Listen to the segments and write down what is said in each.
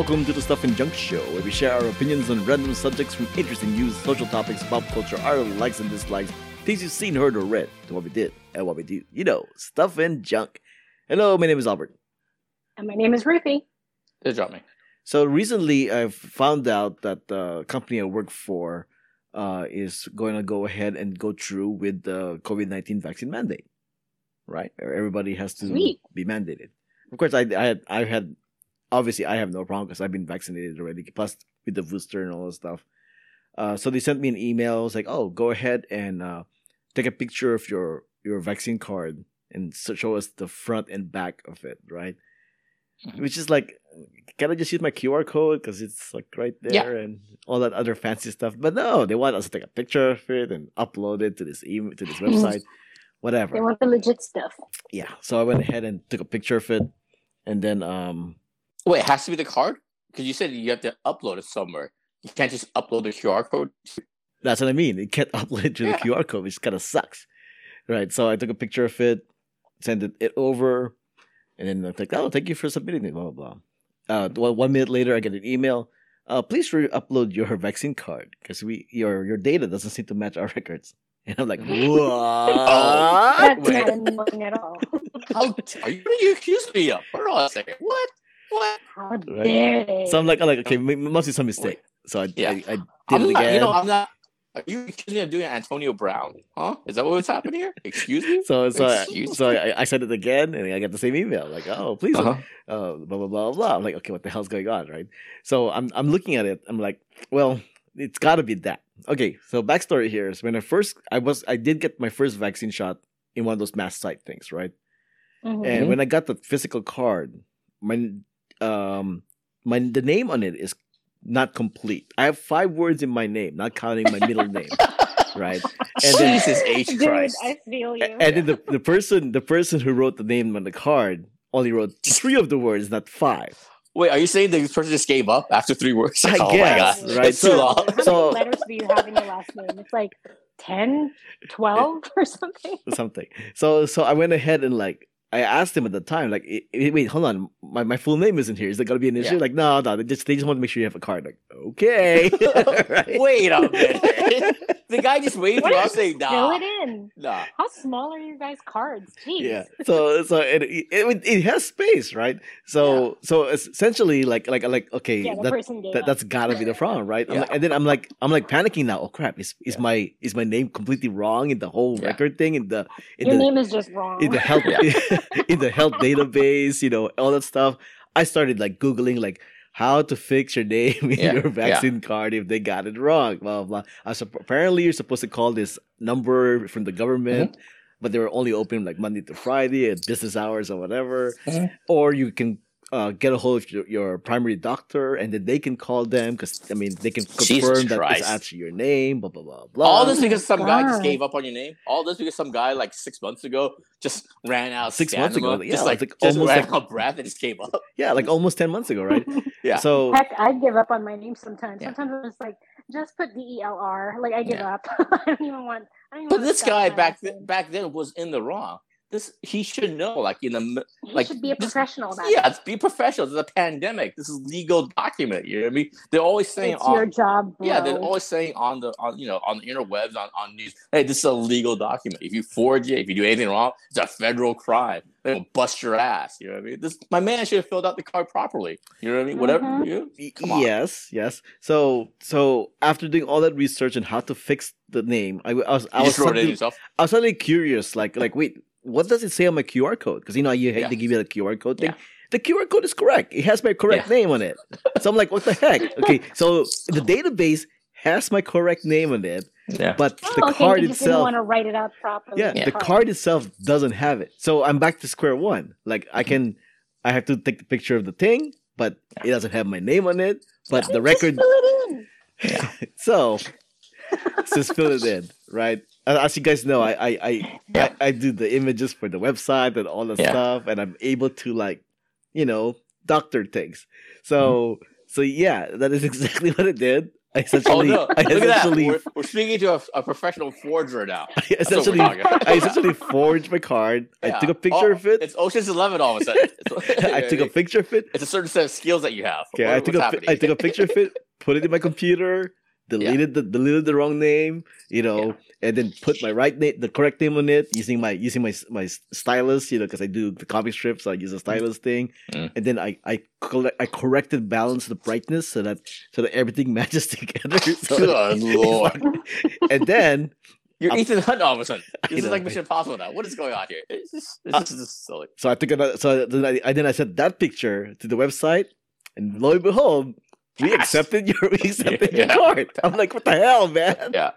welcome to the Stuff and Junk Show, where we share our opinions on random subjects from interesting news, social topics, pop culture, our likes and dislikes, things you've seen, heard, or read, to what we did and what we do. You know, Stuff and Junk. Hello, my name is Albert. And my name is Ruthie. They dropped me. So recently, I've found out that the company I work for uh, is going to go ahead and go through with the COVID nineteen vaccine mandate. Right, everybody has to Sweet. be mandated. Of course, I, I had I had obviously I have no problem because I've been vaccinated already. Plus with the booster and all that stuff. Uh, so they sent me an email. It's like, oh, go ahead and uh, take a picture of your your vaccine card and show us the front and back of it, right? Mhm. Which is like, can I just use my QR code because it's like right there and all that other fancy stuff? But no, they want us to take a picture of it and upload it to this email to this website, whatever. They want the legit stuff. yeah. So I went ahead and took a picture of it, and then um Wait, it has to be the card? Because you said you have to upload it somewhere. You can't just upload the QR code. That's what I mean. You can't upload it to the QR code, which kind of sucks. Right. So I took a picture of it, sent it, it over, and then I like, oh, thank you for submitting it, blah, blah, blah. Uh, one, one minute later, I get an email. Uh, please re upload your vaccine card because we your your data doesn't seem to match our records. And I'm like, what? That's wait. not annoying at all. How are you, what are you accusing me of? Hold on a second. What? What? How Right. dare they? So I'm like, I'm like, okay, m- must be some mistake. So I, Yeah. I, I did I'm it not, again. you know, I'm not. Are you accusing me of doing Antonio Brown? Huh? Is that what's happening here? Excuse me? so so I, Excuse so I, I sent it again, and I got the same email. Like, oh, please Uh-huh. uh, blah blah blah blah. I'm like, okay, what the hell's going on, right? So I'm I'm looking at it. I'm like, well, it's got to be that. Okay, so backstory here is when I first I was I did get my first vaccine shot in one of those mass site things, right? Mhm. And when I got the physical card, my um my the name on it is not complete. I have five words in my name, not counting my middle name, right? And then Jesus H Dude, Christ. I feel you. and then the, the person the person who wrote the name on the card only wrote three of the words, not five. Wait, are you saying the person just gave up after three words? I oh guess, my god, right? It's too So- long. How so- many letters do you have in your last name? It's like 10, 12 or something. something. So so I went ahead and like I asked him at the time, like, "I- I- wait, hold on, my, my full name isn't here. Is that gonna be an issue? Yeah. Like, no, no, they just they just want to make sure you have a card. Like, okay, right? Wait a minute. the guy just waved you What? off saying, Fill it in. nah. How small are your guys' cards? Jeez. yeah. So so it, it it has space, right? So so essentially, like like like okay, Yeah, that, that, that's gotta be the problem, right? Yeah. like- and then I'm like I'm like panicking now. Oh crap! Is is Yeah. my is my name completely wrong in the whole Yeah. record thing in the in Your the name is just wrong. in the health in the health database, you know, all that stuff. I started like googling like how to fix your name in Yeah, your vaccine card if they got it wrong. Blah blah. blah. Apparently, you're supposed to call this number from the government, Mm-hmm. but they were only open like Monday to Friday at business hours or whatever. Mhm. Or you can. Uh, get a hold of your, your primary doctor, and then they can call them because I mean they can confirm that it's Christ. actually your name. Blah blah blah blah. All this because my some guy just gave up on your name. All this because some guy like six months ago just ran out. of Six months stamina, ago, yeah, just like, like just almost ran like- out of breath and just gave up. yeah, like almost ten months ago, right? Yeah. So Heck, I give up on my name sometimes. Yeah. Sometimes I'm just like, just put D E L R. Like I give Yeah. up. I don't even want. I don't even But want this guy back last th- back then was in the wrong. This he should know. Like in the m- He like, should be a this- professional about yeah, it. it's be professional. This is a pandemic. This is legal document. You know what I mean? They're always saying It's on, your job, bro. Yeah, they're always saying on the on you know on the interwebs on on news, hey, this is a legal document. If you forge it, if you do anything wrong, it's a federal crime. They will bust your ass. You know what I mean? This my man should have filled out the card properly. You know what I mean? Whatever. Mhm. You know? Come on. Yes, yes. So, so after doing all that research on how to fix the name, I, w- I was, I was, just wrote it in suddenly. I was suddenly curious. Like, like, wait, what does it say on my QR code? Because you know, you hate Yeah. to give you the QR code thing. Yeah. The QR code is correct. It has my correct Yeah. name on it. So I'm like, what the heck? Okay, so the database has my correct name on it, Yeah. but Oh, the okay, card you just didn't itself, want to write it out properly. yeah, in the card. card itself doesn't have it. So I'm back to square one. Like, I Mm-hmm. can, I have to take the picture of the thing, but it doesn't have my name on it. But the Just record fill it in. so just fill it in, right? As- As you guys know, I I I, Yeah. I, I do the images for the website and all the Yeah. stuff, and I'm able to like, you know, doctor things. So Mm-hmm. so yeah, that is exactly what it did. I Oh essentially, no! I Look essentially, We're, we're speaking to a, a professional forger now. I That's what we're essentially. I essentially forged my card. I took a picture Oh, of it. It's Ocean's Eleven all of a sudden. I took a picture of it. It's a certain set of skills that you have. Okay, What- I took a, happening? I took a picture of it, put it in my computer, deleted the deleted the wrong name, you know, Yeah. and then put my right name, the correct name on it, using my using my my stylus, you know, because I do the comic strips, so I use a stylus thing, Mm. and then I I colle- I corrected balance the brightness so that so that everything matches together. So Good lord! and then You're I'm- Ethan Hunt all of a sudden. This is like? Mission Impossible now. What is going on here? Uh, it's just silly. so I took another, so then I, then I sent that picture to the website, and lo and behold. We accepted your we accepted your card. I'm like, what the hell, man? Yeah.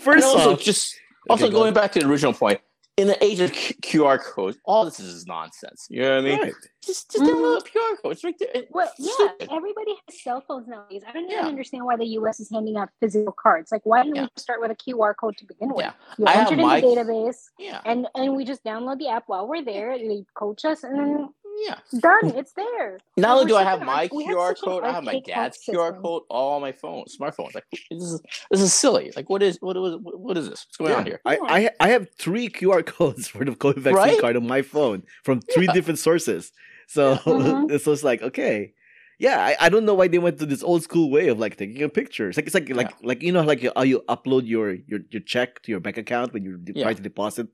First and also, off, just Okay, also go going back to the original point, in the age of Q- QR codes, all this is nonsense. You know what I mean? right. Just just Mhm. download a QR code. It's right there. Well, yeah, everybody has cell phones nowadays. I don't even Yeah. understand why the U.S. is handing out physical cards. Like, why didn't Yeah. we start with a QR code to begin with? Yeah. You I have enter it in my- the database, Yeah. and and we just download the app while we're there. They coach us, and then Yeah. done. It's there. Not only do I have my arch- we have QR such code, I have my dad's QR code, all on my phone, smartphones. Like this is this is silly. Like what is what is what is this? What's going on here? I, I I have three QR codes for the COVID vaccine Right? card on my phone from three Yeah. different sources. So Mhm. it's just like okay, yeah. I, I don't know why they went to this old school way of like taking a picture. It's like it's like like like you know like you, how you upload your your your check to your bank account when you de- Yeah. try to deposit.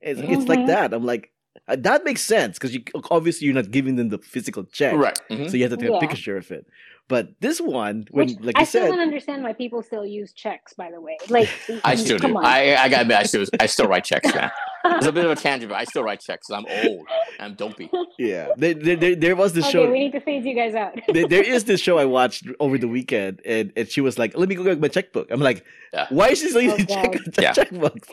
It's, Mhm. it's like Mhm. that. I'm like uh, that makes sense because you obviously you're not giving them the physical check, Right. mhm. So you have to take a picture of it. But this one, when Which like I you still said, don't understand why people still use checks. By the way, like I still come do. on. I I gotta I still I still write checks, man. It's a bit of a tangent, but I still write checks. 'cause I'm old. I'm dopey. yeah, there, there, there, there was this okay, show. we need to phase you guys out. there, there is this show I watched over the weekend, and, and she was like, "Let me go get my checkbook." I'm like, Yeah. "Why is she still Oh, check, Yeah. checkbooks?"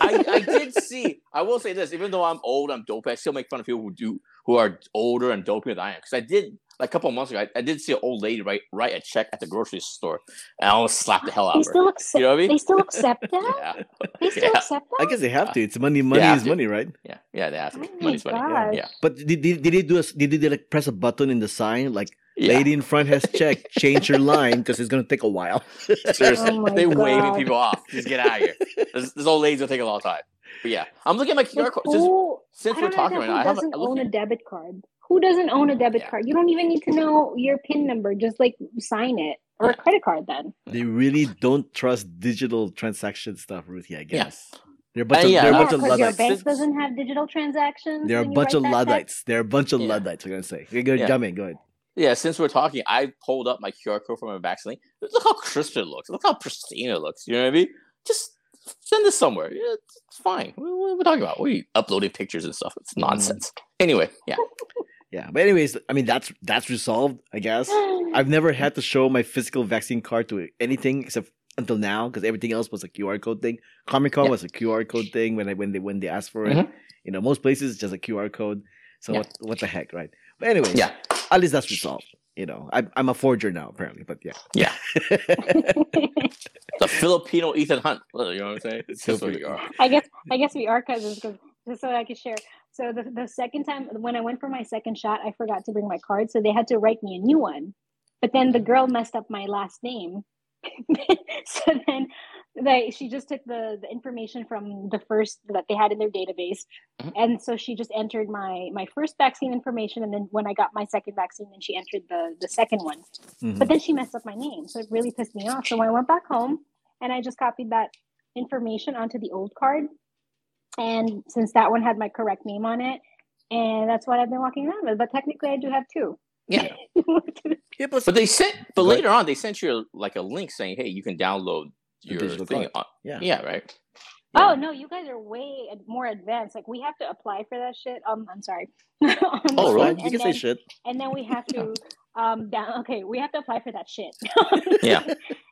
I, I did see. I will say this: even though I'm old, I'm dopey. I still make fun of people who do who are older and dopier than I am. Because I did like a couple of months ago, I, I did see an old lady write write a check at the grocery store, and I almost slapped the hell out they of her. still accept. You know what I mean? They still accept that. Yeah, They still Yeah. accept that. I guess they have uh, to. It's money. Money is to. money, right? yeah, yeah. They have to. Oh my Money's money. gosh. Yeah, But did, did, did they do a, did they like press a button in the sign like yeah. "Lady in front has check, change your line" because it's gonna take a while. Seriously, Oh my they waving people off. Just get out of here. This, this old lady's gonna take a long time. But yeah, I'm looking at my QR code. Just, who, since we're talking right now, I haven't. doesn't own a debit card? Who doesn't own a debit Yeah. card? You don't even need to know your PIN number. Just like sign it or a credit card. Then they really don't trust digital transaction stuff, Ruthie. I Yeah. guess they're a bunch Uh, of yeah, they're a bunch of because your bank doesn't have digital transactions. They're a bunch of write that luddites. They're a bunch of Yeah. luddites. We're gonna say. Okay, go, Yeah. Jump in. Go ahead. Yeah, since we're talking, I pulled up my QR code from my vaccine. Look how crisp it looks. Look how pristine it looks. You know what I mean? Just send this somewhere. It's it's fine. What, what are we talking about? We uploading pictures and stuff? It's nonsense. Anyway, yeah. Yeah, but anyways, I mean that's that's resolved. I guess I've never had to show my physical vaccine card to anything except until now because everything else was a QR code thing. Comic Con Yeah. was a QR code thing when I when they when they asked for it. Mhm. You know, most places it's just a QR code. So Yeah. what what the heck, right? But anyways, Yeah. at least that's resolved. You know, I'm I'm a forger now apparently, but yeah. Yeah. The Filipino Ethan Hunt. You know what I'm saying? It's just what are. I guess I guess we are cousins because just so I could share. So the the second time when I went for my second shot, I forgot to bring my card, so they had to write me a new one. But then the girl messed up my last name, so then they she just took the the information from the first that they had in their database, Mhm. and so she just entered my my first vaccine information, and then when I got my second vaccine, then she entered the the second one. Mhm. But then she messed up my name, so it really pissed me off. So when I went back home and I just copied that information onto the old card, and since that one had my correct name on it, and that's what I've been walking around with. But technically, I do have two. Yeah. yeah, but, But they sent, but Go later on, they sent you like a link saying, "Hey, you can download your digital thing." On, yeah. yeah, right. oh no, you guys are way more advanced. Like we have to apply for that shit. Um, I'm sorry. Oh, this really? You and can say shit. and then we have to um down okay we have to apply for that shit Yeah.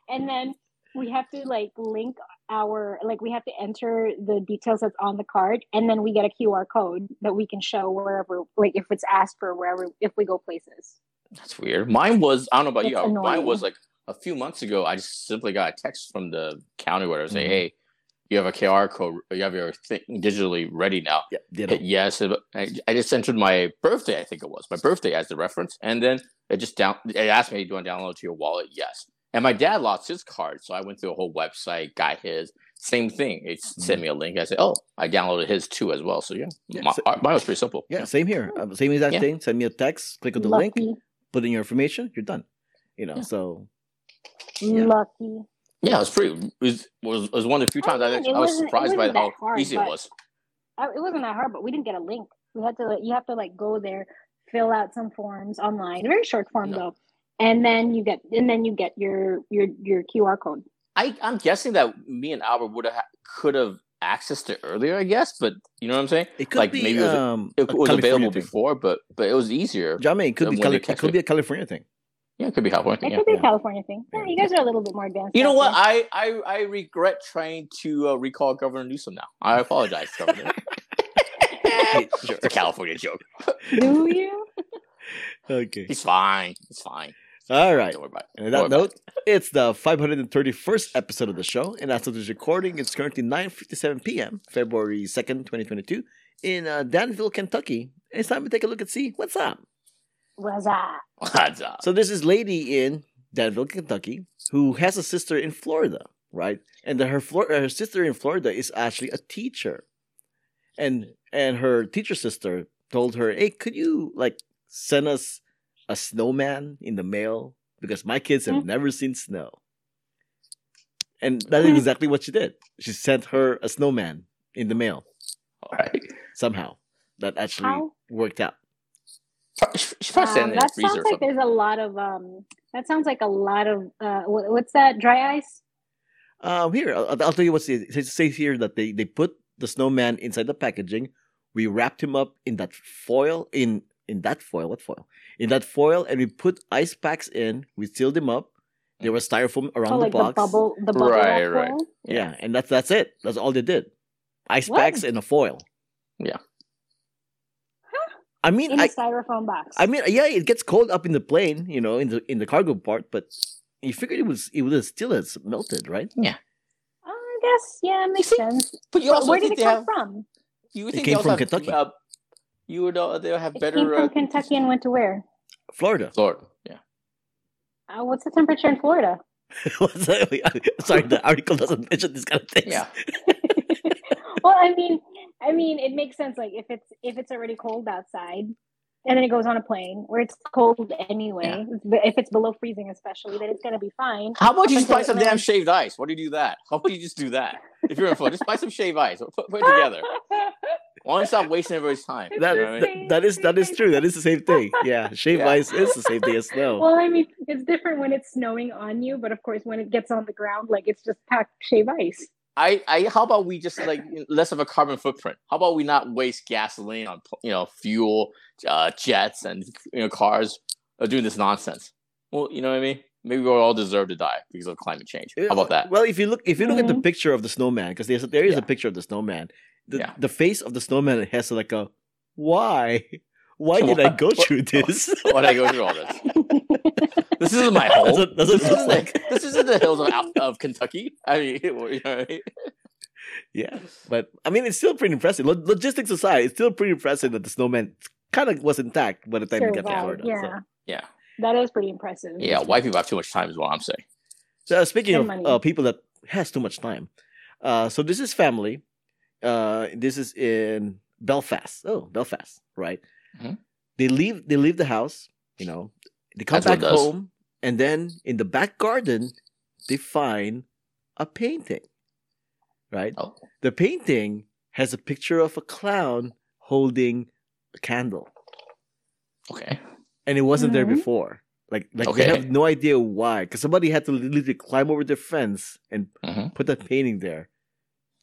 and then we have to like link our like we have to enter the details that's on the card and then we get a qr code that we can show wherever like if it's asked for wherever if we go places That's weird. Mine was I don't know about you. It's Mine was like a few months ago. I just simply got a text from the county where say, Mhm. "Hey, you have a QR code. You have your thing digitally ready now." Yeah, ditto. Hit yes. and I, I just entered my birthday. I think it was my birthday as the reference, and then it just down. It asked me, "Do you want to download to your wallet?" Yes. And my dad lost his card, so I went through a whole website, got his. Same thing. It sent me a link. I said, "Oh, I downloaded his too as well." So yeah, Yeah, my, so- mine was pretty simple. Yeah, same here. Uh, same exact Yeah. thing. Send me a text, click on the link, put in your information, you're done. You know, Yeah. so Yeah. lucky. Yeah, it was pretty. It was was, was one of the few times I, mean, actually, I was surprised by how hard, easy it was. I, it wasn't that hard, but we didn't get a link. We had to you have to like go there, fill out some forms online, very short form No. though, and then you get and then you get your your your QR code. I I'm guessing that me and Albert would have could have accessed it earlier. I guess, but you know what I'm saying. it could Like, be maybe it was- um, It a was California available thing. before, but but it was easier. Jame, it could be Cali- it could it. be a California thing. Yeah, it could be California. It yeah. could be yeah. a California thing. Yeah, you guys are a little bit more advanced. You know what? there. I, I I regret trying to uh, recall Governor Newsom now. I apologize, Governor. Okay, sure. it's a California joke. Do you? Okay. He's fine. He's fine. All right. Don't worry about it. And on that worry about note, it's the 531st episode of the show. And as of this recording, it's currently 9.57 p.m., February 2nd, 2022, in uh, Danville, Kentucky. And it's time to take a look and see what's up. Was that? it. What's up? So this is lady in Danville, Kentucky, who has a sister in Florida, right? And the, her Flor- her sister in Florida is actually a teacher, and and her teacher sister told her, "Hey, could you like send us a snowman in the mail because my kids have Hmm. never seen snow." And that is exactly what she did. She sent her a snowman in the mail All right. somehow. That actually How? worked out. She she probably Um, in that sounds like there's a lot of um. That sounds like a lot of uh. What's that? Dry ice. Um, here I'll, I'll tell you what's it it says here that they they put the snowman inside the packaging. We wrapped him up in that foil in in that foil. What foil? In that foil, and we put ice packs in. We sealed them up. There was styrofoam around Oh, the like box. the bubble, the bubble Right, wrap right. foil? Yeah. and that's that's it. That's all they did. Ice What? packs in a foil. Yeah. Huh? I mean, in a I styrofoam box. I mean, yeah, it gets cold up in the plane, you know, in the in the cargo part, but you figured it was it would still has melted, right? Yeah. I guess yeah, it makes see, sense. But you But also where did it they come have. from? You would It think came they also from have, Kentucky. Uh, you would uh, they'll have It better. came from uh, Kentucky and went to where? Florida. Florida. Yeah. Uh, what's the temperature in Florida? What's that? Sorry, the article doesn't mention this kind of things. Yeah. well, I mean, I mean, it makes sense. Like if it's if it's already cold outside, and then it goes on a plane where it's cold anyway. But if it's below freezing, especially, then it's gonna be fine. How about you just buy some damn melts. shaved ice? Why do you do that? How about you just do that? If you're in Florida, just buy some shaved ice. Put, put it together. Why don't you stop wasting everybody's time? That, You know what I that- mean? that is that is true. That is the same thing. Yeah, shave Yeah. ice is the same thing as snow. well, I mean, it's different when it's snowing on you, but of course, when it gets on the ground, like it's just packed shave ice. I, I, how about we just like less of a carbon footprint? How about we not waste gasoline on you know fuel, uh, jets, and you know cars doing this nonsense? Well, you know what I mean. Maybe we all deserve to die because of climate change. How about that? Well, if you look if you look at the Mhm. picture of the snowman, because there's there is a picture of the snowman. The Yeah. the face of the snowman has like a why? Why did I go what- through this? Why did I go through all this? This isn't my home. Doesn't- doesn't this, isn't like- the, this isn't the hills of, of Kentucky. I mean, you know what yeah, but I mean, it's still pretty impressive. Lo- logistics aside, it's still pretty impressive that the snowman kind of was intact by the time we got to Florida. yeah, So. Yeah, that is pretty impressive. yeah. White people have too much time, is what I'm saying. So uh, speaking And of uh, people that has too much time, uh, so this is family. Uh, this is in Belfast. Oh, Belfast, right? Mhm. They leave. They leave the house. You know, they come That's back home, and then in the back garden, they find a painting. Right. Oh, The painting has a picture of a clown holding a candle, okay. and it wasn't there Mhm. before. Like, like they have no idea why, because somebody had to literally climb over the fence and hmm put that painting there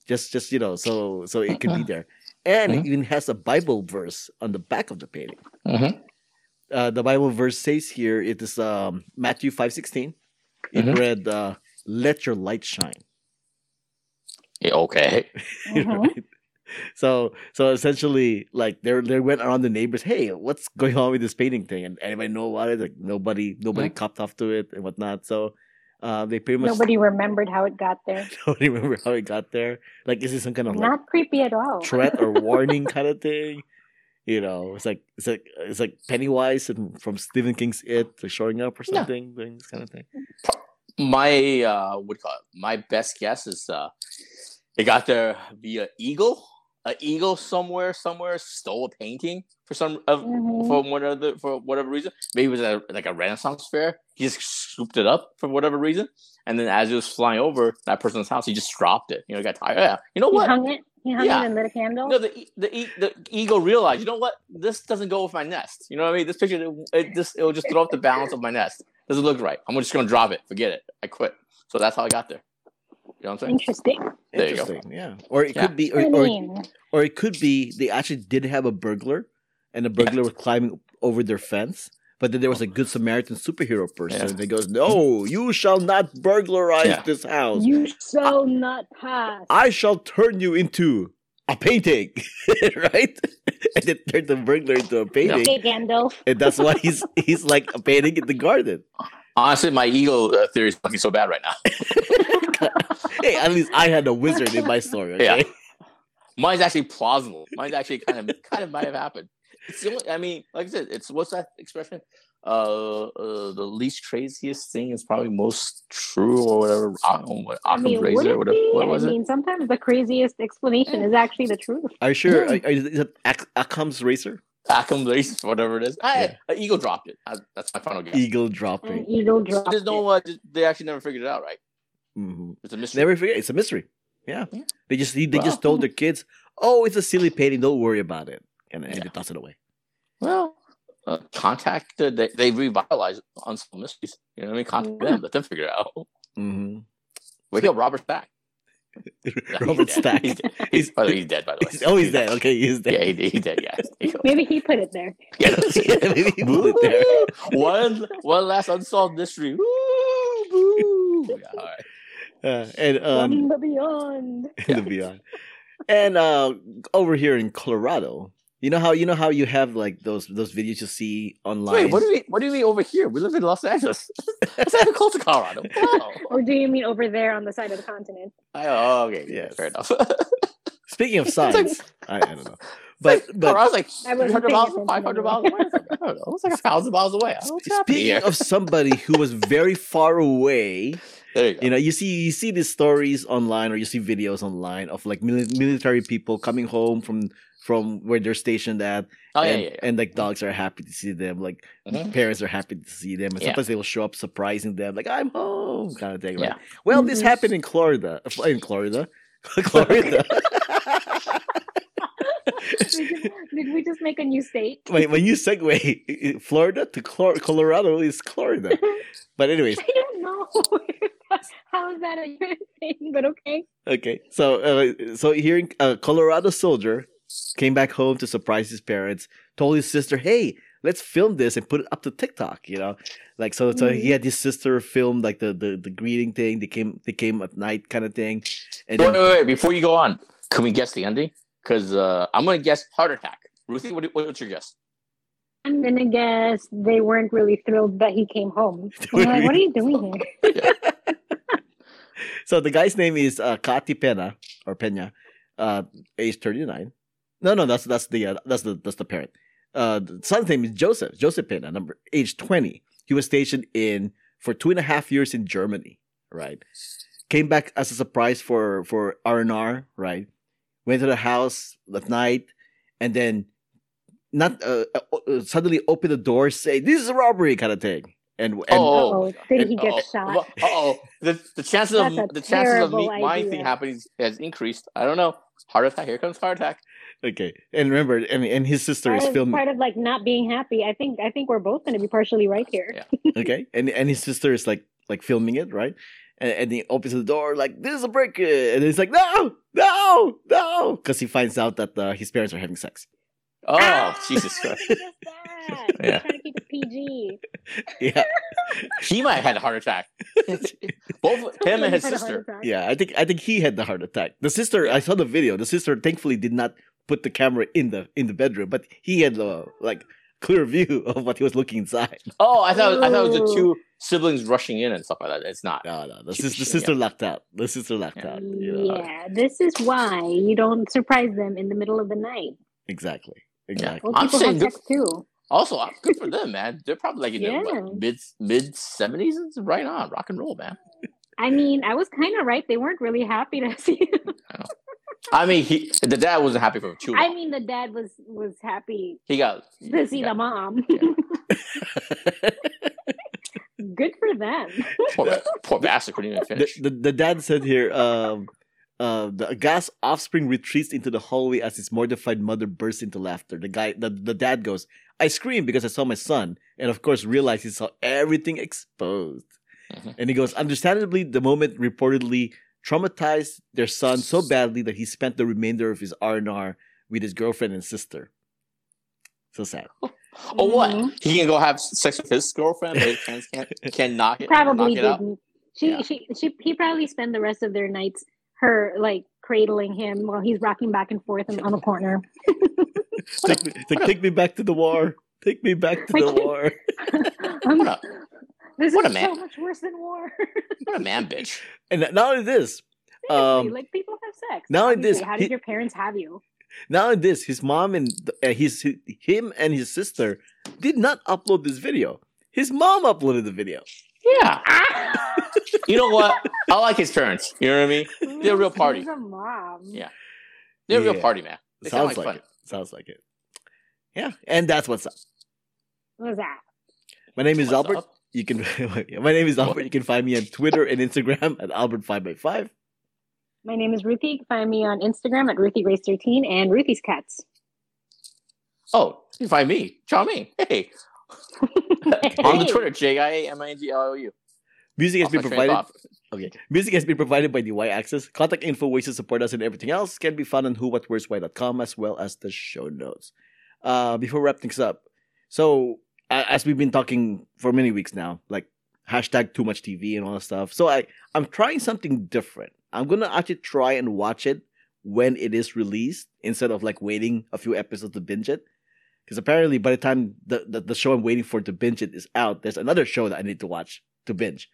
just just you know so so it could be there. And it Mhm. even has a bible verse on the back of the painting. Hmm uh, the bible verse says here it is um matthew 5.16 it Mhm. read uh, let your light shine. Yeah, okay. Right? so so essentially like they they went around the neighbors hey what's going on with this painting thing? And anybody know about it? Like nobody nobody copped off to it and whatnot. So uh, they pretty much Nobody remembered how it got there. don't remember how it got there like is it some kind of like Not creepy at all. threat or warning kind of thing. You know, it's like it's like it's like Pennywise and from Stephen King's It like showing up or something, doing this kind of thing. My uh, what call it? My best guess is uh, it got there via eagle. An eagle somewhere, somewhere stole a painting for some of Mhm. for whatever for whatever reason. Maybe it was a, like a Renaissance fair. He just scooped it up for whatever reason, and then as it was flying over that person's house, he just dropped it. You know, he got tired. Yeah, you know He what? hung it. He hung Yeah. it and lit a candle. No, the the the eagle realized, you know what? This doesn't go with my nest. You know what I mean? This picture, it, it just it will just throw off the balance of my nest. Doesn't look right. I'm just gonna drop it. Forget it. I quit. So that's how I got there. You know what I'm saying? Interesting. There you go. Interesting. Yeah. Or it Yeah. could be, or, or, or it could be they actually did have a burglar, and the burglar was climbing over their fence. But then there was a good Samaritan superhero person Yeah. that goes, "No, you shall not burglarize Yeah. this house. you shall not pass. I shall turn you into a painting, right?" and then turn the burglar into a painting, Okay, Gandalf. and that's why he's he's like a painting in the garden. Honestly, my ego uh, theory is fucking so bad right now. hey, at least I had a wizard in my story. Okay? Yeah. Mine's actually plausible. Mine's actually kind of kind of might have happened. It's the only, I mean, like I said, it's what's that expression? Uh, uh, the least craziest thing is probably most true or whatever. I don't know what I mean, would razor. it Whatever. be? What I was it? mean, sometimes the craziest explanation is actually the truth. Are you sure? Yeah. Are, are, is it Ac- Occam's razor? Occam's razor, whatever it is. I, Yeah. An eagle dropped it. I, that's my final guess. Eagle And dropping. eagle dropped There's no. it. Uh, they actually never figured it out, right? Hmm It's a mystery. Never forget. It's a mystery. Yeah. Yeah. They just they Well. just told their kids, "Oh, it's a silly painting. Don't worry about it," and, and Yeah. they toss it away. Well, uh, contact. Uh, they, they revitalized unsolved mysteries. You know what I mean? Contact Yeah. them. Let them figure it out. hmm Wake up, Robert Stack. Robert dead. Stack. He's, dead. he's, by the way, he's dead. By the way. He's, oh, he's dead. Okay, he's dead. Yeah, he, he's dead. Yeah. There you go. Maybe he put it there. Yeah, Yeah, maybe he put it there. One one last unsolved mystery. Woo! Boo! Yeah, all right. Uh, and From um, the beyond. the beyond. And uh, over here in Colorado, you know how you know how you have like those those videos you see online. Wait, what do we? What do you mean over here? We live in Los Angeles. It's not even close to Colorado. Wow. Or do you mean over there on the side of the continent? I, oh, okay. yeah, Fair enough. Speaking of It's like- signs, I, I don't know, but but but Colorado's like I wasn't 300 miles, 500 miles away. I don't know. It's like a thousand miles away. I don't know what's speaking of somebody who was very far away, there you go. you know, you see you see these stories online or you see videos online of like mili- military people coming home from from where they're stationed at, oh, and, yeah, yeah. and like dogs are happy to see them, like Mhm. parents are happy to see them, and Yeah. sometimes they will show up surprising them, like I'm home, kind of thing. Right? Yeah. Well, this happened in Florida, in Florida, Florida. did, did we just make a new state? when, when you segue Florida to Clor- Colorado is Florida. But anyways, I don't know. How is that a thing? But okay. okay. So uh, so here in uh, Colorado soldier came back home to surprise his parents, told his sister, "Hey, let's film this and put it up to TikTok." You know, like so. So he Mhm. had his sister film like the the, the greeting thing. They came they came at night kind of thing, and Wait, then, wait, wait. Before you go on, can we guess the ending? Because uh, I'm going to guess heart attack. Ruthie, what, what's your guess? I'm gonna guess they weren't really thrilled that he came home. I'm like, what are you doing here? So the guy's name is uh, Kati Pena or Pena, uh, age thirty nine. No, no, that's that's the uh, that's the that's the parent. Uh, the son's name is Joseph Joseph Pena, number age twenty. He was stationed in for two and a half years in Germany. Right, came back as a surprise for for R and R. Right, went to the house that night, and then not uh, uh, suddenly opened the door, say this is a robbery kind of thing. And, and Oh. Oh, did he get Uh shot? oh. The, the chances of the chances of me, my idea. thing happening has increased. I don't know. Heart attack. Here comes heart attack. okay, and remember, and, and his sister Part is filming. part of like not being happy. I think I think we're both gonna be partially right here. Yeah. okay and and his sister is like like filming it right and, and he opens the door like this is a break and he's like no no no because he finds out that uh, his parents are having sex Oh, Ah! Jesus Christ. Just that. He's Yeah. trying to keep it PG. yeah He might have had a heart attack. Both him and his Had a heart sister. yeah i think i think he had the heart attack the sister i saw the video the sister thankfully did not put the camera in the in the bedroom but he had uh, like clear view of what he was looking inside Oh, I thought I thought it was the two siblings rushing in and stuff like that. It's not. no no the, She- sis- the she- sister locked out the sister locked Yeah. out you know? Yeah, this is why you don't surprise them in the middle of the night. exactly exactly Well, I'm saying have good- sex too. Also, uh, good for them, man. They're probably like in Yeah. their what, mid mid seventies. Right on, rock and roll, man. I mean, I was kind of right. They weren't really happy to see. him. I mean, he the dad wasn't happy for too long. I mean, the dad was was happy he got to see he the got- mom. Good for them. poor, poor bastard couldn't even the, finish. the, the dad said here, um, uh, the gas offspring retreats into the hallway as his mortified mother bursts into laughter. The guy, the, the dad goes, I screamed because I saw my son, and of course realized he saw everything exposed. Mhm. And he goes, understandably, the moment reportedly traumatized their son so badly that he spent the remainder of his R&R with his girlfriend and sister. So sad. Oh, what? Mhm. He can go have sex with his girlfriend, but his friends can't can knock it. Probably knock it out. didn't. She, Yeah. she, she, he probably spent the rest of their nights her like cradling him while he's rocking back and forth on the corner. Take me, take, take me back to the war. Take me back to the can- war. Um, What a this what a is man. so much worse than war. what a man, bitch. And not only this, Um, like people have sex. not only this, Obviously, how he- did your parents have you? Not only this, his mom and uh, his him and his sister did not upload this video. His mom uploaded the video. Yeah. You know what? I like his parents. You know what I mean? They're a real party. Who's a mom. Yeah. They're a real party, man. They sound Sounds like like, fun. it. Sounds like it. Yeah, and that's what's up. What was that? My name is What's Albert. up? You can. my name is Albert. What? You can find me on Twitter and Instagram at Albert Five by Five. My name is Ruthie. You can find me on Instagram at Ruthie Race 13 and Ruthie's Cats. Oh, you can find me, Jiaming. Hey, on the Twitter, J I A M I N G L O U. Music has Off been my train of provided. Okay. Music has been provided by the Y Axis. Contact info, ways to support us, and everything else can be found on whowhatwhereswhy.com as well as the show notes. Uh, before we wrap things up, so a- as we've been talking for many weeks now, like hashtag too much TV and all that stuff. So I I'm trying something different. I'm gonna actually try and watch it when it is released instead of like waiting a few episodes to binge it. Because apparently, by the time the, the the show I'm waiting for to binge it is out, there's another show that I need to watch to binge.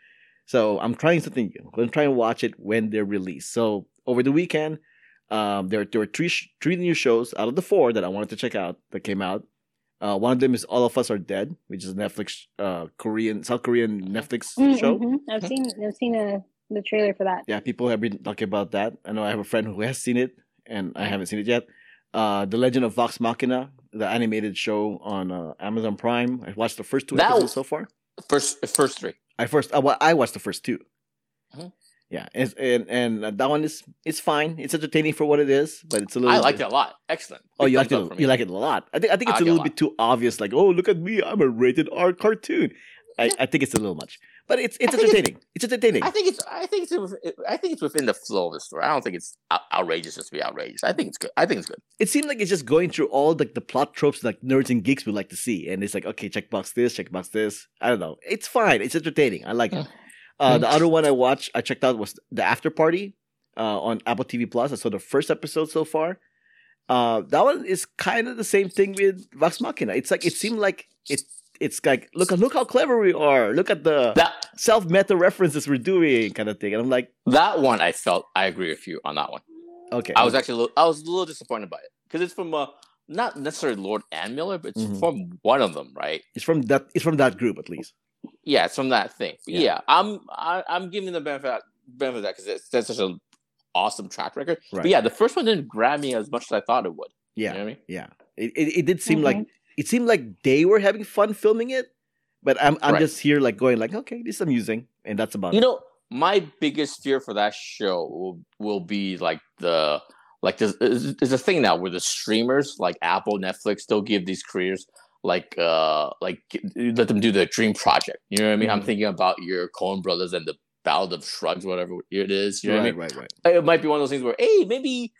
So I'm trying something new. I'm going to try and watch it when they're released. So over the weekend, um, there, there were three, three new shows out of the four that I wanted to check out that came out. Uh, one of them is All of Us Are Dead, which is a Netflix, uh, Korean, South Korean Netflix Mm, show. mhm. I've seen I've seen a, the trailer for that. Yeah, people have been talking about that. I know I have a friend who has seen it, and I haven't seen it yet. Uh, the Legend of Vox Machina, the animated show on uh, Amazon Prime. I watched the first two That- episodes so far. First, first three. I first I, wa- I watched the first 2 Mhm. Yeah, and and uh, that one is it's fine. It's entertaining for what it is, but it's a little. I liked it a lot. Excellent. Oh, you liked it. up for me. You like it a lot. I think I think I it's a like it a little bit too obvious. Like, oh, look at me, I'm a rated R cartoon. I, I think it's a little much, but it's it's think it's- entertaining. It's, entertaining. I think it's. I think it's. I think it's within the flow of the story. I don't think it's outrageous just to be outrageous. I think it's good. I think it's good. it seemed like it's just going through all like the plot tropes like nerds and geeks would like to see, and it's like, okay, check box this, check box this. I don't know. It's fine. It's entertaining. I like it. Uh, the other one I watched, I checked out was the After Party uh, on Apple TV Plus. I saw the first episode so far. Uh, that one is kind of the same thing with Vox Machina. It's like it seemed like it. It's like look look how clever we are. Look at the That self meta references we're doing, kind of thing. And I'm like, that one, I felt. I agree with you on that one. okay, I was actually. A little, I was a little disappointed by it because it's from uh, not necessarily Lord and Miller, but it's Mhm. from one of them, right? it's from that. It's from that group at least. Yeah, it's from that thing. Yeah. Yeah, I'm. I, I'm giving the benefit of- benefit of that because it's that's such an awesome track record. Right. But yeah, the first one didn't grab me as much as I thought it would. Yeah, You know what I mean? yeah. It, it it did seem Mhm. like it seemed like they were having fun filming it, but I'm I'm Right. just here like going like, okay, this is amusing, and that's about You it. know, my biggest fear for that show will, will be like the like there's, a thing now where the streamers like Apple, Netflix, they'll give these creators like uh like let them do the dream project. You know what I mean? I'm Mhm. thinking about your Coen Brothers and the Ballad of Scruggs, whatever it is. You know what I right, mean? right, right. It might be one of those things where hey, maybe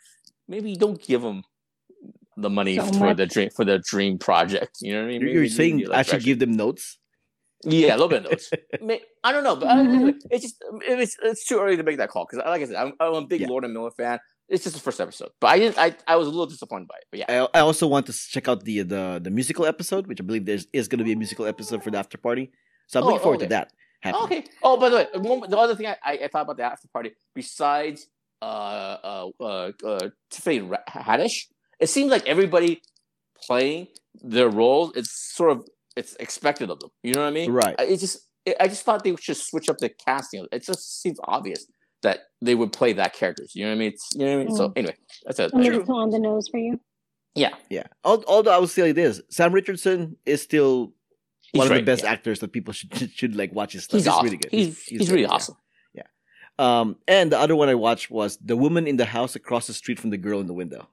maybe don't give them the money So for much. the dream for the dream project. You know what I mean? You're, Maybe you're saying like, I should direction. give them notes. Yeah, a little bit of notes. I don't know, but I- Mhm. it's just it's it's too early to make that call because, like I said, I'm, I'm a big Yeah. Lord and Miller fan. It's just the first episode, but I didn't. I, I was a little disappointed by it. But yeah, I, I also want to check out the the the musical episode, which I believe there's is going to be a musical episode for the after party. So I'm Oh, looking forward okay. to that. happening. okay. Oh, by the way, one- the other thing I, I, I thought about the after party besides uh uh uh, uh Tiffany Ra- Haddish, it seems like everybody playing their roles, it's sort of it's expected of them. You know what I mean? Right. I- It just it, I just thought they should switch up the casting. It just seems obvious that they would play that characters. You know what I mean? It's, you know what I mean? So anyway, that's it. A little on the nose for you. Yeah, Yeah. Although I would say this, Sam Richardson is still He's one of the best yeah. actors that people should should, should like watch his stuff. he's, awesome. really good. He's, he's, great, really yeah. awesome. Um, and the other one I watched was The Woman in the House Across the Street from the Girl in the Window.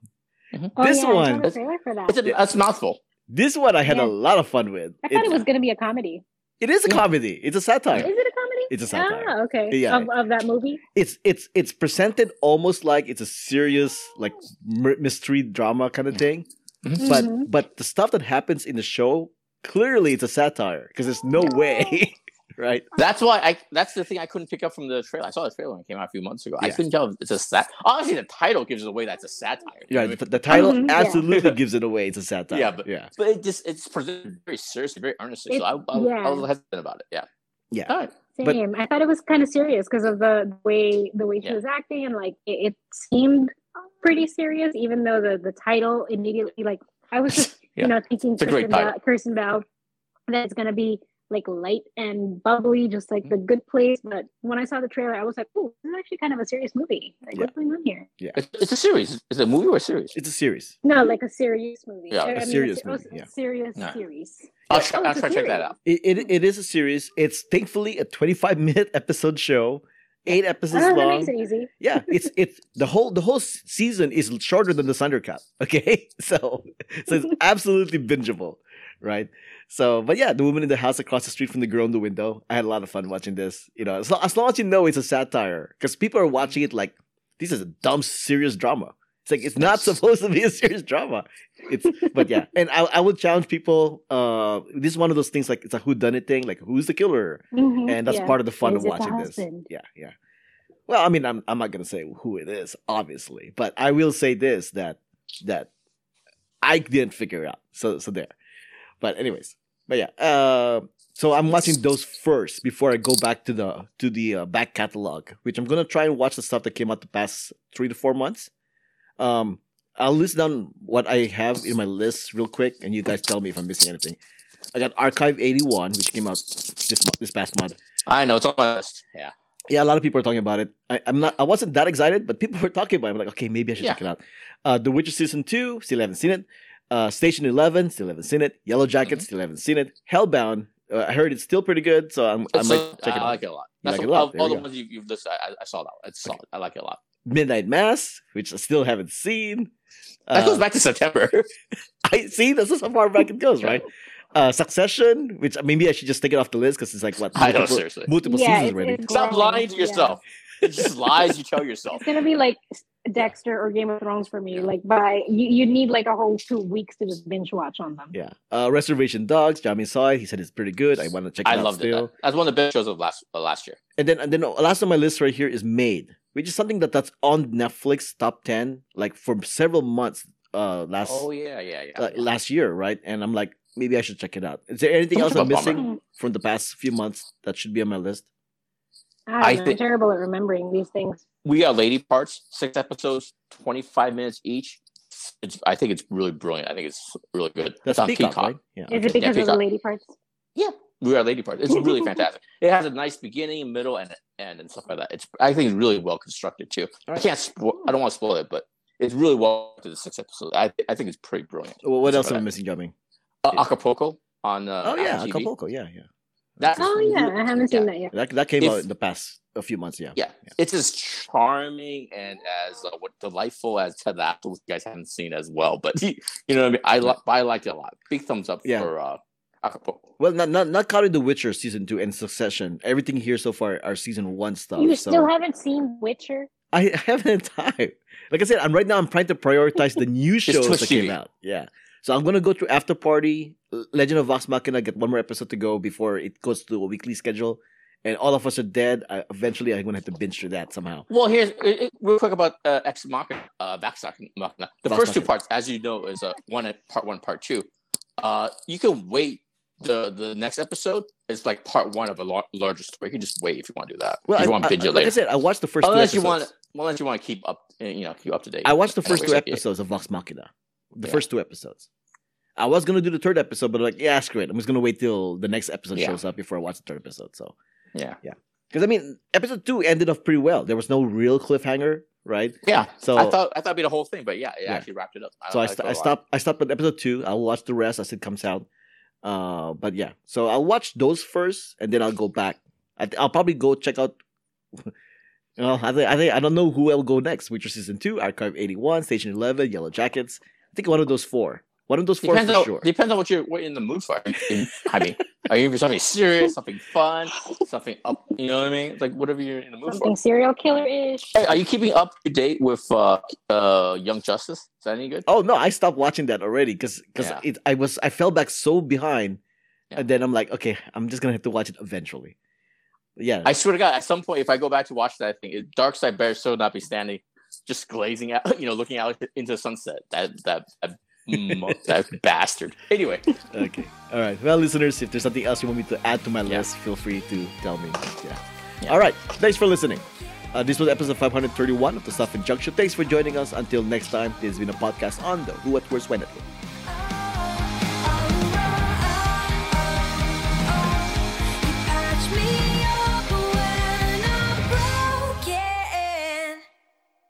Oh, This yeah, one- saw trailer for that. It's a, it's a mouthful. This one I had Yeah. a lot of fun with. I thought It- it was going to be a comedy. it is a Yeah. comedy. It's a satire. Is it a comedy? It's a satire. Ah, okay. Yeah. Of, of that movie. It's it's it's presented almost like it's a serious like mystery drama kind of thing. But Mhm. but the stuff that happens in the show clearly it's a satire because there's no way, right? That's why I. That's the thing I couldn't pick up from the trailer. I saw the trailer when it came out a few months ago. I couldn't tell if it's a sat. Honestly, the title gives it away. That's a satire. Yeah, what I the, the title Mhm, yeah. absolutely gives it away. It's a satire. Yeah, but- yeah, But it just it's presented very seriously, very earnestly. so I, I, yeah. I was hesitant about it. Yeah. Yeah. All right. But- I thought it was kind of serious because of the way the way she Yeah. was acting and like it, it seemed pretty serious, even though the the title immediately like I was just Yeah. you know thinking It's Kirsten Bell, Kirsten Bell that it's gonna be like light and bubbly, just like the mm. good place. But when I saw the trailer, I was like, oh, this is actually kind of a serious movie. Like, what's going on here? It's, it's a series. Is it a movie or a series? it's a series. No, like a serious movie. Yeah, I a mean, serious it was movie, yeah. serious Yeah. series. I'll, try, I'll try to check that out. It, it it is a series. It's thankfully a 25 minute episode show, eight episodes Oh, that long. makes it easy. yeah, it's it's the whole the whole season is shorter than the Snyder Cut. Okay, so so it's absolutely bingeable, right? So, but yeah, the woman in the house across the street from the girl in the window. I had a lot of fun watching this. You know, as long as, long as you know it's a satire, because people are watching it like this is a dumb serious drama. It's like it's not supposed to be a serious drama. It's but yeah, and I I would challenge people. Uh, this is one of those things like it's a who done it thing. Like who's the killer? Mhm, and that's yeah. part of the fun Is of watching this. Yeah, yeah. Well, I mean, I'm I'm not gonna say who it is, obviously, but I will say this that that I didn't figure it out. So so there. But anyways, but yeah. Uh, so I'm watching those first before I go back to the to the uh, back catalog, which I'm gonna try and watch the stuff that came out the past three to four months. Um, I'll list down what I have in my list real quick, and you guys tell me if I'm missing anything. I got Archive 81, which came out this mo- this past month. I know it's on my list. Yeah. Yeah, a lot of people are talking about it. I, I'm not. I wasn't that excited, but people were talking about it. I'm like, okay, maybe I should Yeah. check it out. Uh, The Witcher season two, still haven't seen it. Uh, Station Eleven, still haven't seen it. Yellow Jackets, Mhm. still haven't seen it. Hellbound, uh, I heard it's still pretty good, so I'm, I might a- check it I out. like it a lot. You That's like it a lot. Of all the go. ones you, you've listed, I, I saw that. one. It's Okay. solid. I like it a lot. Midnight Mass, which I still haven't seen. That Uh, goes back to September. I see. That's just how far back it goes, right? Uh, Succession, which maybe I should just take it off the list because it's like what I know, multiple, seriously. multiple Yeah, seasons it's- already. Stop lying to yeah. yourself. It's just lies you tell yourself. It's gonna be like Dexter or Game of Thrones for me. Like by you, you need like a whole two weeks to just binge watch on them. Yeah. Uh, Reservation Dogs. Jami saw it. He said it's pretty good. I want to check it I out loved still. it. That's one of the best shows of last uh, last year. And then and then last on my list right here is Maid, which is something that that's on Netflix top ten like for several months. Uh, last Oh yeah, yeah, yeah. uh, last year, right? And I'm like, maybe I should check it out. Is there anything How else I'm of a bummer. missing from the past few months that should be on my list? I don't I know, think- I'm terrible at remembering these things. we got Lady Parts, six episodes, twenty five minutes each. It's, I think it's really brilliant. I think it's really good. That's it's on Peacock, Peacock. right? Yeah. Is it because of the lady parts? Yeah, we are Lady Parts. It's really fantastic. It has a nice beginning, middle, and end, and stuff like that. It's I think it's really well constructed too. All I can't. Spo- I don't want to spoil it, but it's really well to the six episodes. I I think it's pretty brilliant. Well, what else am I missing, Jiaming? that. Uh, Acapulco on. Uh, oh yeah, Apple TV. Acapulco. Yeah, yeah. That's Oh yeah, I haven't seen Yeah. that yet. That that came If- out in the past a few months. Yeah. Yeah, it's as charming and as uh, delightful as Ted Lasso, you guys haven't seen as well. But you know what I mean. I li- I liked it a lot. Big thumbs up Yeah. for uh, Acapulco. Well, not not not counting The Witcher season two and Succession. Everything here so far are season one stuff. You so still haven't seen Witcher? I haven't had time. Like I said, I'm right now. I'm trying to prioritize the new shows Twitch that came out. Yeah. So I'm gonna go through After Party, Legend of Vox Machina, get one more episode to go before it goes to a weekly schedule, and All of Us Are Dead. I, eventually, I'm gonna have to binge through that somehow. Well, here's real quick about uh, Ex Machina, uh, Backstock Machina. The Vox first two parts, as you know, is uh, one part one, part two. Uh, you can wait. The the next episode is like part one of a lar- larger story. You can just wait if you want to do that. Well, if you I, want to binge I- it like I said, I watched the first unless two you want, unless you want to keep up, you know, keep up to date. I watched the first two episodes of Vox Machina. The Yeah. first two episodes. I was gonna do the third episode, but like, yeah, screw it. I'm just gonna wait till the next episode Yeah. shows up before I watch the third episode. So, Yeah. Yeah. Because I mean, episode two ended off pretty well. There was no real cliffhanger, right? Yeah. So I thought I thought it'd be the whole thing, but yeah, it Yeah. actually wrapped it up. So I, st- I stopped. I stopped at episode two. I'll watch the rest as it comes out. Uh, but yeah, so I'll watch those first, and then I'll go back. I th- I'll probably go check out. Well, I think I think I don't know who I'll go next. Witcher season two, Archive eighty one, Station eleven, Yellow Jackets. I think one of those four. One of those four Depends for on, sure. depends on what you're what you're in the mood for. I mean, are you for something serious, something fun, something up? You know what I mean? Like whatever you're in the mood for. Something for. serial killer ish. Hey, are you keeping up to date with uh, uh, Young Justice? Is that any good? Oh no, I stopped watching that already because because Yeah. it I was I fell back so behind, Yeah. and then I'm like, okay, I'm just gonna have to watch it eventually. Yeah, I swear to God, at some point, if I go back to watch that thing, it, Darkseid better so not be standing, just glazing out, you know, looking out into the sunset. That that that, that bastard. Anyway, okay, all right. Well, listeners, if there's something else you want me to add to my Yeah. list, feel free to tell me. Yeah. Yeah. All right. Thanks for listening. Uh, this was episode 531 of the Stuff in Junction. Thanks for joining us. Until next time, this has been a podcast on the Who at Worst When. You